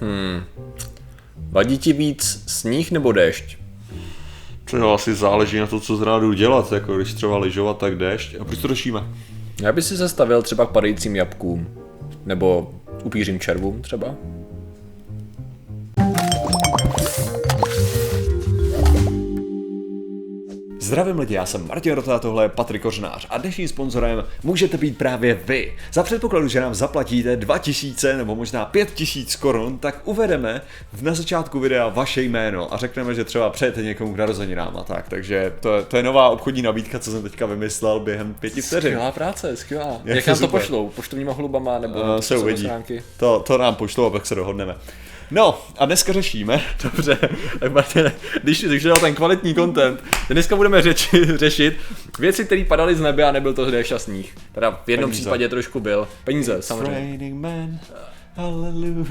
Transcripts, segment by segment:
Hmm. Vadí ti víc sníh nebo déšť? To asi záleží na to, co jdu dělat, jako když třeba lyžovat, tak déšť. A proč to řešíme? Já by si se stavil třeba k padajícím jabkům. Nebo upířím červům třeba. Zdravím lidi, já jsem Martin Rota, tohle je Patrik Kořnář a dnešním sponzorem můžete být právě vy. Za předpokladu, že nám zaplatíte 2000 nebo možná 5000 korun, tak uvedeme na začátku videa vaše jméno a řekneme, že třeba přejete někomu k narozeninám a tak. Takže to, to je nová obchodní nabídka, co jsem teďka vymyslel během pěti vteřin. Skvělá práce, skvělá. Jak Jak, nám to pošlou? Poštovníma hlubama nebo Uh, se uvidí. stránky? To, to nám pošlou a pak se dohodneme. No a dneska řešíme, Dobře, tak Martine, když když dal ten kvalitní content, dneska budeme řeči, řešit věci, které padaly z nebe a nebyl to déšť a sníh. Teda v jednom Peníze. případě trošku byl. Peníze, samozřejmě. Raining Man, hallelujah.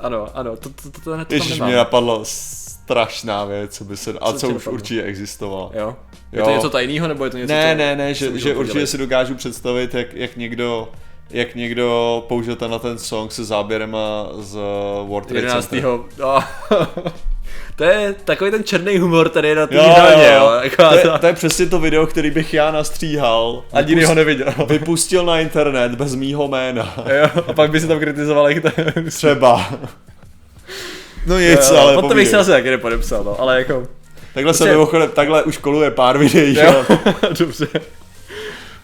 Ano, ano, to, to, to, to, to nemám. mě napadlo strašná věc, co by se, a Co co už napadlo? určitě existovalo. Jo? Je Jo. to něco tajného, nebo je to něco, Ne, ne, ne, že, že určitě si dokážu představit, jak, jak někdo jak někdo použil tenhle ten song se záběrema z uh, World Trade 11. Center. Oh. to je takový ten černý humor tady na té Jo, hraně, jo, jo. Taková To, je, ta- to je přesně to video, který bych já nastříhal. A nikdy ho neviděl. Vypustil na internet bez mýho jména. jo, a pak by si tam kritizoval, jak to Třeba. No nic, Jo, ale Pod to bych se asi taky nepodepsal, no, ale jako... Takhle se Prostě- mimochodem, takhle už koluje pár videí, Jo, jo? dobře.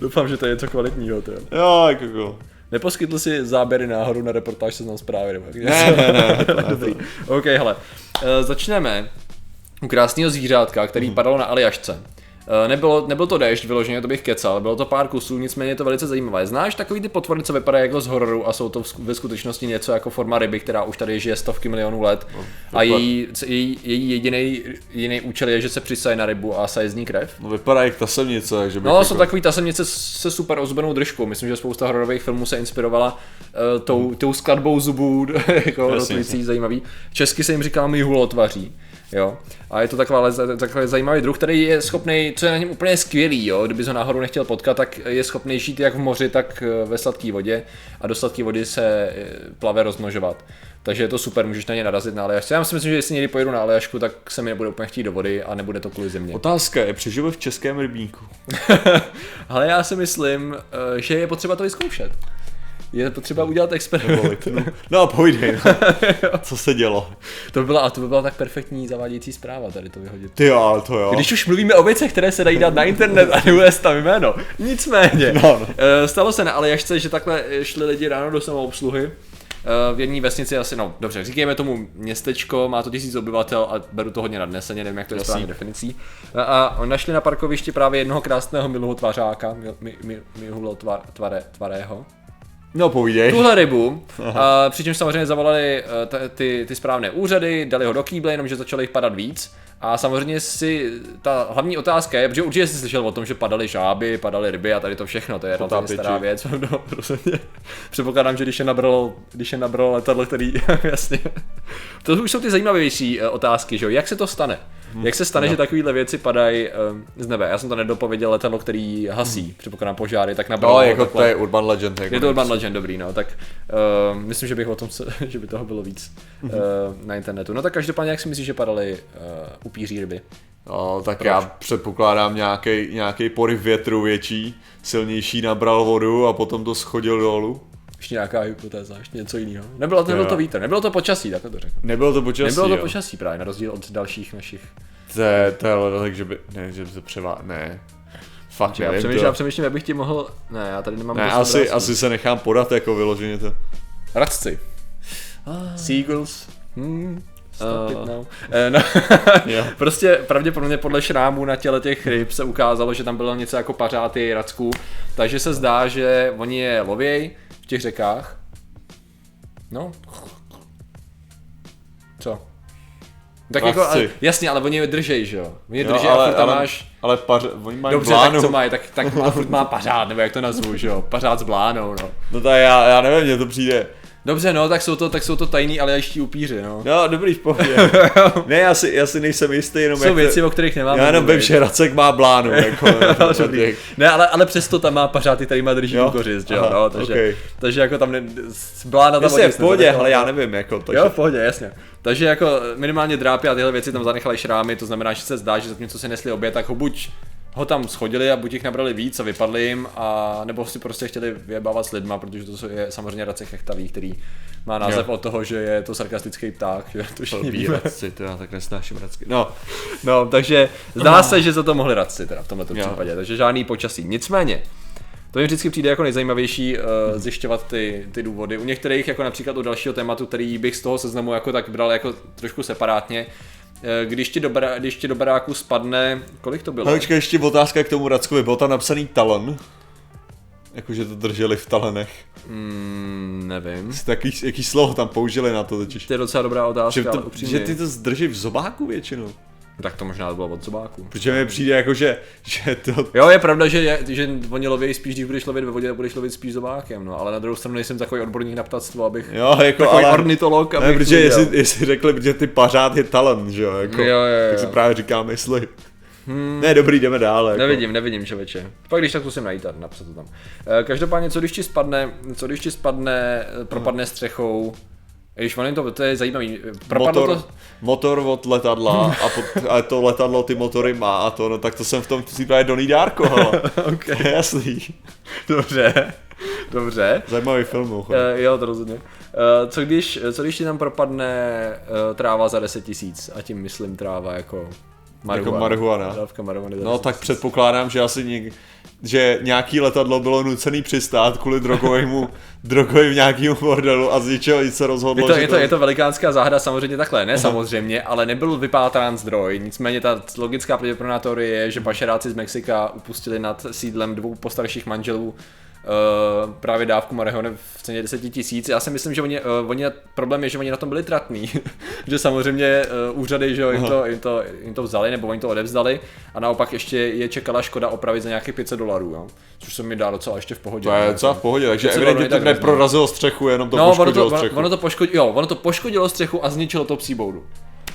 Doufám, že to je něco kvalitního, to jo. Jo, jako jo. Neposkytl si záběry náhodou na reportáž seznam zprávy, nebo Ne, ne, ne, to Dobrý. OK, hele. Eh, Začneme u krásného zvířátka, který padalo na Aljašce. Eh, Nebylo, nebyl to déšť vyloženě, to bych kecal, bylo to pár kusů, nicméně je to velice zajímavé. Znáš takový ty potvory, co vypadají jako z hororu a jsou to ve skutečnosti něco jako forma ryby, která už tady žije stovky milionů let a její, její, její jediný, jediný účel je, že se přisaje na rybu a saje z ní krev? No vypadá jak tasemnice, takže No, jako... jsou takový tasemnice se super ozbenou držkou. Myslím, že spousta hororových filmů se inspirovala uh, tou, tou skladbou zubů, jako rotující, zajímavý. Česky se jim říká mihulotvaří. Jo. A je to taková, takový zajímavý druh, který je schopný, co je na něm úplně skvělý, jo. Kdyby ho náhodou nechtěl potkat, tak je schopný žít jak v moři, tak eh, ve sladké vodě a do sladké vody se eh, plave rozmnožovat. Takže je to super, můžeš na ně narazit na Aljašce. Já si myslím, že jestli někdy pojedu na Aljašku, tak se mi nebude úplně chtít do vody a nebude to kvůli země. Otázka je, přežiju v českém rybníku. Ale já si myslím, eh, že je potřeba to vyzkoušet. Je potřeba udělat experiment. No, no pojdej, no. Co se dělo? to by byla, a to by byla tak perfektní zavádějící zpráva tady to vyhodit. Ty jo, ale to jo. Když už mluvíme o věcech, které se dají dát na internet a neuvést tam jméno. Nicméně, No, no. eh, stalo se na Aljašce, že takhle šli lidi ráno do samoobsluhy. Eh, V jedné vesnici asi, no dobře, říkejme tomu městečko, má to tisíc obyvatel a beru to hodně nadneseně, nevím, jak to je správně definicí. A, a našli na parkovišti právě jednoho krásného miluhotvařáka, mi, mi, mi, miluhotvare, tvarého. No povídej. tuhle rybu, a přičemž samozřejmě zavolali eh, t- ty, ty správné úřady, dali ho do kýble, jenomže začalo jich padat víc. A samozřejmě si ta hlavní otázka je, protože určitě jsi slyšel o tom, že padaly žáby, padaly ryby a tady to všechno, to je relativně Potápěči. stará věc. No, rozhodně. Předpokládám, že když je nabralo, když je nabralo letadlo, který, jasně. To už jsou ty zajímavější eh, otázky, že jo, jak se to stane? Jak se stane, že takovéhle věci padají eh, z nebe? Já jsem to nedopověděl letadlo, který hasí, předpokládám požáry, tak nabralo No, jako takhle- to je urban legend. Jako je to Urban Legend dobrý, no, tak uh, myslím, že bych o tom, se, že by toho bylo víc uh, na internetu. No tak každopádně, jak si myslíš, že padaly uh, upíří ryby? No, tak já předpokládám nějaký nějaký poryv větru větší, silnější nabral vodu a potom to schodil dolů. Ještě nějaká hypotéza, ještě něco jiného. Nebylo to, nebylo to vítr, nebylo to počasí, tak to řeknu. Nebylo to počasí, Nebylo to jo. počasí právě, na rozdíl od dalších našich. To je, to je ale tak, že by, ne, že by to převá, ne. Fakt Já nevím, přemýšlím, to. já přemýšlím, jak bych ti mohl... Ne, já tady nemám Ne, asi, asi se nechám podat jako vyloženě to. Radci. Seagulls. Hmm. Stop it now. Eh, no, Jo. prostě pravděpodobně podle šrámů na těle těch ryb se ukázalo, že tam bylo něco jako pařáty racků, takže se zdá, že oni je lověj v těch řekách. No. Co? Tak jako, ale, jasně, ale oni je držej, že jo? Oni je Jo, držej ale, a furt tam ale, máš... ale pař, oni mají Dobře, blánu. tak co mají, tak, tak má, furt má pařád, nebo jak to nazvu, že jo? Pařád s blánou, no. No tak já, já nevím, mně to přijde, Dobře, no, tak jsou to, tak jsou to tajný alejští upíři, no. No, dobrý, v pohodě. ne, já si, já si nejsem jistý, jenom Jsou jak věci, to, o kterých nemáme. Já jenom vím, že Racek má blánu, jako, těch. ne, ale, ale přesto tam má pařáty, který má drží Jo? kořist, jo, Aha, no, takže, okej. takže jako tam ne, blána tam Jasně, v pohodě, ale já nevím, jako, takže... Jo, v pohodě, jasně. Takže jako minimálně drápy a tyhle věci tam zanechali šrámy, to znamená, že se zdá, že zatímco si nesli obě, tak ho buď ho tam schodili a buď jich nabrali víc a vypadli jim, a nebo si prostě chtěli vyjebávat s lidma, protože to je samozřejmě Racek Chechtavý, který má název Jo. od toho, že je to sarkastický pták, že to všichni víme. Radci, to já tak nesnáším Racky. No, No, takže zdá se, že za to mohli radci teda v tomto Jo. případě, takže žádný počasí. Nicméně, to mi vždycky přijde jako nejzajímavější uh, zjišťovat ty, ty důvody. U některých, jako například u dalšího tématu, který bych z toho seznamu jako tak bral jako trošku separátně, když ti do, bará, když ti do baráku spadne, kolik to bylo? počkej, ještě otázka k tomu Rackovi, byl tam napsaný talon? Jakože to drželi v talenech. Mm, nevím. Taký, jaký slovo tam použili na to totiž? To je docela dobrá otázka, Že, to, že ty to zdrží v zobáku většinou. Tak to možná bylo od zobáku. Protože mi přijde jako, že, že to... Jo, je pravda, že, je, že oni lovějí spíš, když budeš lovit ve vodě, budeš lovit spíš zobákem, no, ale na druhou stranu nejsem takový odborník na ptactvo, abych Jo, jako, takový ale... ornitolog, Ne, abych protože to jestli, jestli řekli, protože ty pařád je talent, že jo, jako, Jo, jo, jo. tak si právě říkám, jestli. Hmm. Ne, dobrý, jdeme dál. Jako. Nevidím, nevidím, člověče. Pak když tak zkusím najít a napsat to tam. Eh, Každopádně, co když ti spadne, co když ti spadne, propadne střechou, když je to, to je zajímavý, propadlo Motor, to, motor od letadla a, pod, a to letadlo ty motory má a to, no tak to jsem v tom případě Donnie Darko, hele. okay. To je jasný. dobře, dobře, Zajímavý film, uh, jo, to rozhodně. Uh, co když, co když ti tam propadne uh, tráva za 10 tisíc, a tím myslím tráva jako marihuana. marihuana. Dávka marihuany No 10 tak předpokládám, že asi něk, že nějaký letadlo bylo nucený přistát kvůli drogovému, drogovým nějakému bordelu a z ničeho nic se rozhodlo, Je to, že je, to, je to velikánská záhada samozřejmě takhle, ne samozřejmě, ale nebyl vypátrán zdroj, nicméně ta logická pravděpodobná teorie je, že pašeráci z Mexika upustili nad sídlem dvou postarších manželů Uh, právě dávku marihuany v ceně 10 tisíc. Já si myslím, že oni, uh, oni, problém je, že oni na tom byli tratní. že samozřejmě uh, úřady, že jo, jim to, jim, to, jim to vzali, nebo oni to odevzdali a naopak ještě je čekala škoda opravit za nějakých 500 dolarů, jo. Což se mi dá docela ještě v pohodě. To je docela v pohodě, takže 500 evidentně to neprorazilo střechu, jenom to no, ono to, poškodilo ono, střechu. ono, to poškodilo, jo, ono to poškodilo střechu a zničilo to psí boudu.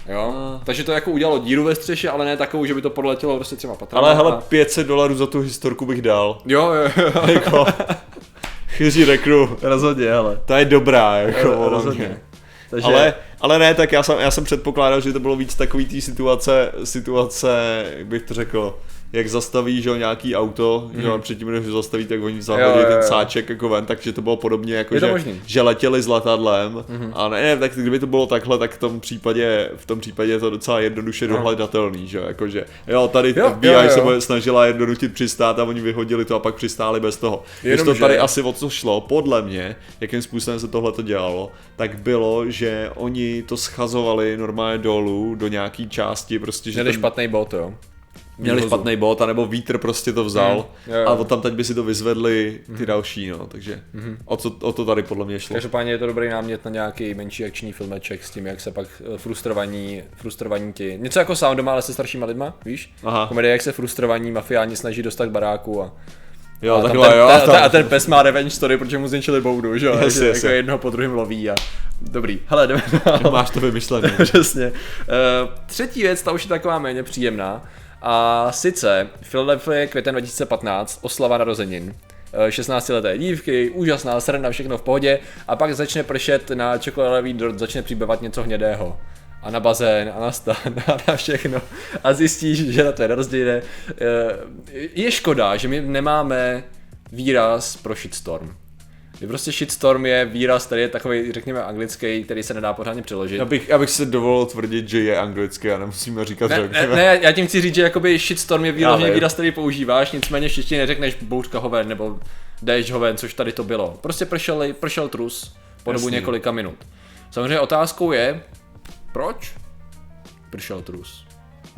Jo? Takže to jako udělalo díru ve střeše, ale ne takovou, že by to podletělo prostě třeba patrama. Ale hele, a... 500 dolarů za tu historku bych dal. Jo, jo, jo. jako, chyří rekru, Rozhodně, hele. ta je dobrá, jako Jo, rozhodně. Takže, Ale, ale ne, tak já jsem, já jsem předpokládal, že to bylo víc takový té situace, situace, jak bych to řekl, jak zastaví že nějaký auto, mm. že jo, předtím, než zastaví, tak oni Mhm. Jo, ten sáček jako ven, takže to bylo podobně jako, že, možný. Mhm. že letěli s letadlem a ne, ne, tak kdyby to bylo takhle, tak v tom případě, v tom případě je to docela jednoduše dohledatelný, že jakože, jo, tady Jo, FBI jo, jo. se snažila jednodutit přistát a oni vyhodili to a pak přistáli bez toho. Jenom, Když to tady že- asi o co šlo, podle mě, jakým způsobem se tohle to dělalo, tak bylo, že oni to schazovali normálně dolů do nějaký části, prostě, že měli ten- špatný bot, jo. Měli špatný bod, anebo vítr prostě to vzal Mm, jo, jo. a od tam teď by si to vyzvedli ty další, no, takže o, co, o to tady podle mě šlo. Každopádně je to dobrý námět na nějaký menší akční filmeček s tím, jak se pak eh, frustrovaní, frustrovaní ti. Něco jako Sound doma, ale se staršíma lidma, víš? Aha. Komedie, jak se frustrovaní mafiáni snaží dostat baráku a Jo, a, takhle, ten, jo. ta, ta, a ten pes má revenge story, protože mu zničili boudu, že jo? Takže jasně. jako jednoho po druhém loví a... Dobrý, hele, jdeme dál. Máš to vymyšlené. Přesně. Uh, třetí věc, ta už je taková méně příjemná. A sice Philadelphia květen 2015, oslava narozenin. Eh, 16-leté dívky, úžasná sranda, všechno v pohodě a pak začne pršet na čokoládový dort, začne přibývat něco hnědého. A na bazén, a na stan, a na všechno. A zjistíš, že na to je rozdíle. Je škoda, že my nemáme výraz pro shitstorm. Kdy prostě shitstorm je výraz, který je takový, řekněme, anglický, který se nedá pořádně přeložit. Já bych, já bych se dovolil tvrdit, že je anglicky a nemusíme říkat, Ne, že ne, ne, já tím chci říct, že jakoby shitstorm je výrazně výraz, který používáš, nicméně v češtině neřekneš bouřka hoven nebo déšť hoven, což tady to bylo. Prostě pršel, pršel trus po dobu Jasný. několika minut. Samozřejmě otázkou je, proč pršel trus?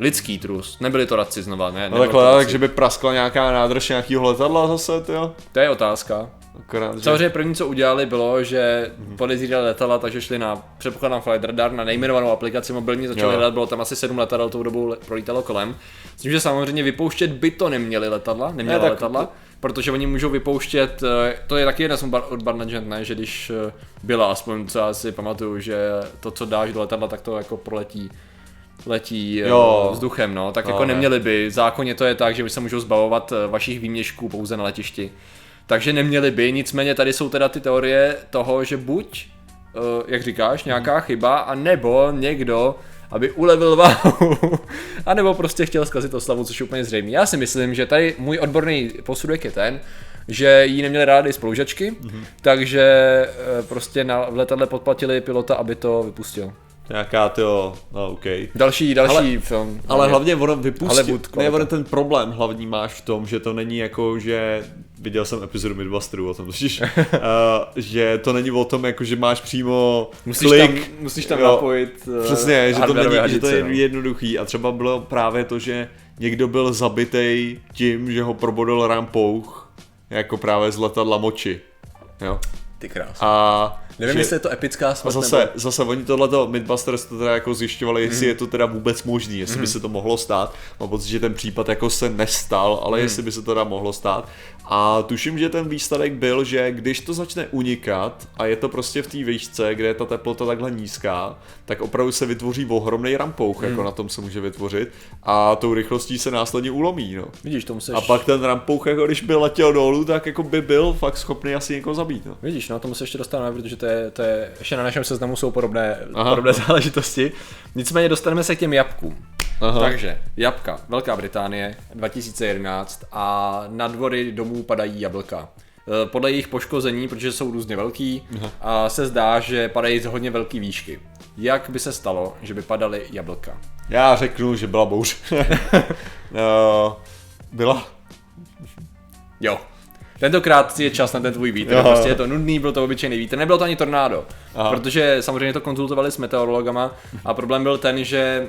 Lidský trus, nebyli to radci znova, ne? No takhle, takže by praskla nějaká nádrž nějakého letadla zase, jo? To je otázka. Akorát, že... Samozřejmě první, co udělali, bylo, že Mhm. podezírali letadla, takže šli na, předpokládám Flight Radar, na nejmenovanou aplikaci mobilní, začali hledat, bylo tam asi sedm letadel, tou dobou le- prolítalo kolem. S tím, že samozřejmě vypouštět by to neměli letadla, neměla Ne, tak letadla, protože oni můžou vypouštět, eh, to je taky jedna od Barnagent, ne, že když eh, byla, aspoň co já si pamatuju, že to, co dáš do letadla, tak to jako proletí letí eh, Jo. vzduchem, no, tak No, jako ne. neměli by, zákonně to je tak, že by se můžou zbavovat vašich výměšků pouze na letišti. Takže neměli by, nicméně tady jsou teda ty teorie toho, že buď, eh, jak říkáš, nějaká chyba, a nebo někdo, aby ulevil váhu, a nebo prostě chtěl zkazit oslavu, což je úplně zřejmé. Já si myslím, že tady můj odborný posudek je ten, že jí neměli rádi spolužačky, mm-hmm. takže eh, prostě na, v letadle podplatili pilota, aby to vypustil. Nějaká to, no OK. Další, další Ale- film. Ale hlavně ono vypustil, Hollywood ne, ono ten problém hlavní máš v tom, že to není jako, že viděl jsem epizodu Midbusterů o tom totiž, uh, že to není o tom, jako, že máš přímo Musíš klik, tam, musíš tam jo, napojit eh, Přesně, že to, není, že to hadice, je no. jednoduchý a třeba bylo právě to, že někdo byl zabitej tím, že ho probodl rampouch, jako právě z letadla moči. Jo. Ty krás. A Nevím, že- jestli je to epická a smrt zase, nebo... zase oni tohleto Midbusters to teda jako zjišťovali, jestli Mhm. je to teda vůbec možný, jestli by se to mohlo stát. Mám pocit, že ten případ jako se nestal, Mhm. ale jestli by se to teda mohlo stát. A tuším, že ten výsledek byl, že když to začne unikat a je to prostě v té výšce, kde je ta teplota takhle nízká, tak opravdu se vytvoří ohromný rampouch, Mhm. jako na tom se může vytvořit. A tou rychlostí se následně ulomí. No. Vidíš, tomu seš... A pak ten rampouch, jako když by letěl dolů, tak jako by byl fakt schopný asi někoho zabít. No. Vidíš, no tomu se ještě dostaneme, protože to je, to je ještě na našem seznamu jsou podobné, Aha. podobné záležitosti. Nicméně dostaneme se k těm jabkům. Aha. Takže, jabka, Velká Británie, 2011 a na dvory domů padají jablka. E, Podle jejich poškození, protože jsou různě velký, a se zdá, že padají z hodně velký výšky. Jak by se stalo, že by padaly jablka? Já řeknu, že byla bouř. no, byla. Jo. Tentokrát je čas na ten tvůj vítr, Jo. prostě je to nudný, byl to obyčejný vítr, nebylo to ani tornádo, Aha. protože samozřejmě to konzultovali s meteorologama a problém byl ten, že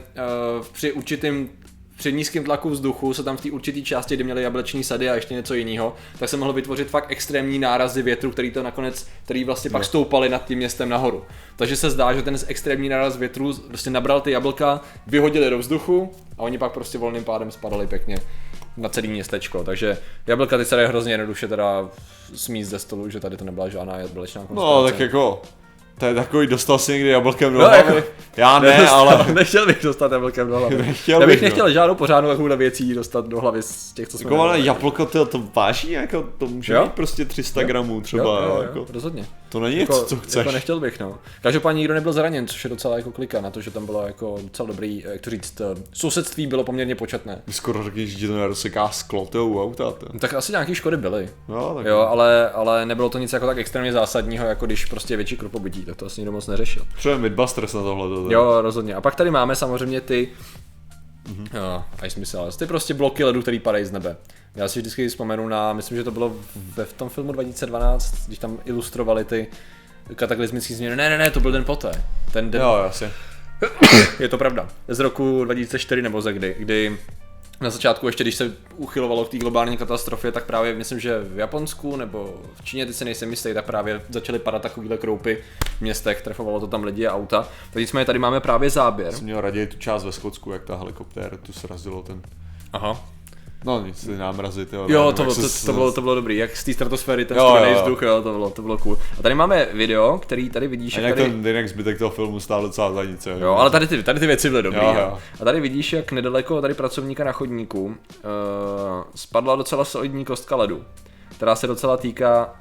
uh, při určitým při nízkém tlaku vzduchu se tam v té určité části, kde měly jableční sady a ještě něco jiného, tak se mohlo vytvořit fakt extrémní nárazy větru, který to nakonec, který vlastně pak stoupaly nad tím městem nahoru. Takže se zdá, že ten extrémní náraz větru prostě nabral ty jablka, vyhodili do vzduchu a oni pak prostě volným pádem spadali pěkně na celý městečko. Takže jablka ty se dají hrozně jednoduše teda smíst ze stolu, že tady to nebyla žádná jablečná konspirace. No, tak jako, to je takový, dostal si někdy jablkem do No, hlavy. jako- Já ne, Nedostal- ale Nechtěl bych dostat jablkem do hlavy. Nechtěl Já bych no. nechtěl žádnou pořádnou takovou věcí dostat do hlavy z těch, co jsme jako ale jablko to, to váží, jako to může Jo? být prostě 300 gramů třeba, jo, jo, jo, jako, rozhodně. To není Jako, co chceš. jako nechtěl bych, no. Každopádně nikdo nebyl zraněn, což je docela jako klika na to, že tam bylo jako docela dobrý, jak to říct, eh, sousedství bylo poměrně početné. Skoro řekneš, že to nerozseká sklo toho u auta. To. Tak asi nějaký škody byly. No, tak Jo, ale, ale nebylo to nic jako tak extrémně zásadního, jako když prostě je větší krupobytí, tak to asi nikdo moc neřešil. Třeba Midbusters na tohle. To, Jo, rozhodně. A pak tady máme samozřejmě ty, Mhm. mm-hmm. jo, až smysl, ty prostě bloky ledu, který padají z nebe. Já si vždycky vzpomenu na, myslím, že to bylo ve v tom filmu 2012, když tam ilustrovali ty kataklizmické změny. Ne, ne, ne, to byl den poté. Ten den, Jo, jasně. je to pravda. Z roku 2004 nebo ze kdy, kdy na začátku ještě, když se uchylovalo k té globální katastrofě, tak právě myslím, že v Japonsku nebo v Číně, ty se nejsem jistý, tak právě začaly padat takovýhle kroupy v městech, trefovalo to tam lidi a auta. Tak nicméně tady máme právě záběr. Jsem měl raději tu část ve Skotsku, jak ta helikoptéra tu srazilo ten... Aha. No nic, ty námrazy, ty Jo, to, bylo- to, to, bylo, to bylo dobrý, jak z té stratosféry ten Jo, studený jo, jo. vzduch, jo, to bylo, to bylo cool. A tady máme video, který tady vidíš, A jak tady... ten jinak zbytek toho filmu stál docela za nic. Jo, ale tady ty, tady ty věci byly dobrý. Jo, Jo, jo. A tady vidíš, jak nedaleko tady pracovníka na chodníku uh, spadla docela solidní kostka ledu, která se docela týká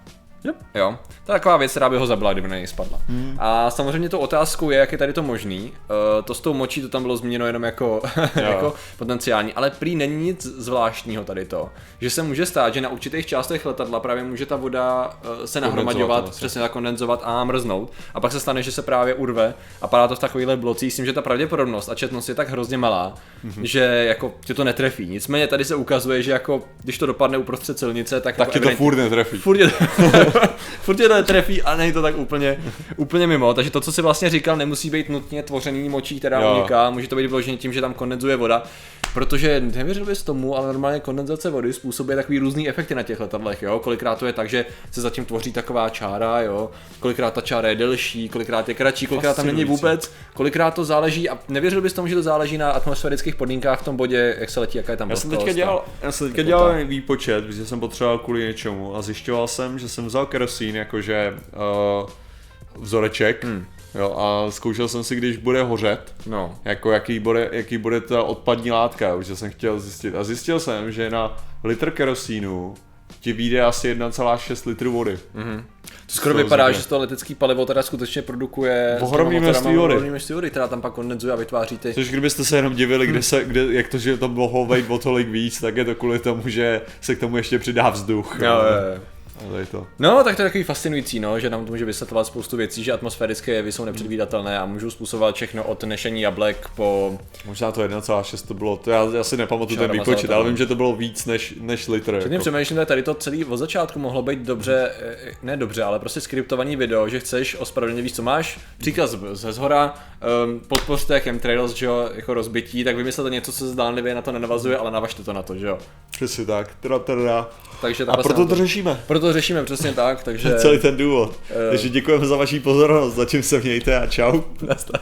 Yep. Jo, to je taková věc, která by ho zabila, kdyby na něj spadla. Hmm. A samozřejmě tou otázkou je, jak je tady to možný. Uh, to s tou močí, to tam bylo zmíněno jenom jako, jako potenciální, ale prý není nic zvláštního tady to. Že se může stát, že na určitých částech letadla právě může ta voda uh, se nahromaďovat, asi. přesně tak kondenzovat a mrznout. A pak se stane, že se právě urve a padá to v takovýchhle blocích s tím, že ta pravděpodobnost a četnost je tak hrozně malá, mm-hmm. že jako tě to netrefí. Nicméně tady se ukazuje, že jako když to dopadne uprostřed silnice, tak, Tak jako tě to furt netrefí. furt je, furt je to trefí a není to tak úplně, úplně mimo. Takže to, co si vlastně říkal, nemusí být nutně tvořený močí, která Jo. uniká, může to být vyloženě tím, že tam kondenzuje voda. Protože nevěřil bys tomu, ale normálně kondenzace vody způsobuje takový různý efekty na těch letadlech, jo. Kolikrát to je tak, že se zatím tvoří taková čára, jo. Kolikrát ta čára je delší, kolikrát je kratší, kolikrát tam není vůbec, kolikrát to záleží a nevěřil bys tomu, že to záleží na atmosférických podmínkách v tom bodě, jak se letí, jaká je tam Já jsem teďka dělal, já jsem teďka dělal výpočet, protože jsem potřeboval kvůli něčemu a zjišťoval jsem, že jsem vzal kerosín jakože uh, vzoreček hmm. jo, a zkoušel jsem si, když bude hořet, No, jako jaký bude, jaký bude ta odpadní látka, že jsem chtěl zjistit. A zjistil jsem, že na litr kerosínu ti vyjde asi 1,6 litru vody. Mhm. to skoro To vypadá, rozhodně. že to letecký palivo teda skutečně produkuje Ohromný množství vody. množství vody, která tam pak kondenzuje a vytváří ty Což kdybyste se jenom divili, kde se, kde, jak to, že to mohlo vejít o tolik víc, tak je to kvůli tomu, že se k tomu ještě přidá vzduch. Jo, jo. A to. No, tak to je takový fascinující, no, že nám to může vysvětlovat spoustu věcí, že atmosférické jevy jsou nepředvídatelné a můžou způsobovat všechno od nešení jablek po... Možná to 1,6 to bylo, to já, já si nepamatuju ten výpočet, ale vím, že to bylo víc než, než litr. Předtím Jako. přemýšlím, že tady to celý od začátku mohlo být dobře, eh, ne dobře, ale prostě skriptovaný video, že chceš ospravedlně víš, co máš, příkaz ze zhora, um, podpořte chemtrails, že jo, jako rozbití, tak vymyslete něco, co zdánlivě na to nenavazuje, ale navažte to na to, že jo. Přesně tak, teda, teda. Takže A proto to řešíme. proto řešíme přesně tak, takže... Celý ten důvod. Eh. Takže děkujeme za vaši pozornost, zatím se mějte a čau. Nazdar.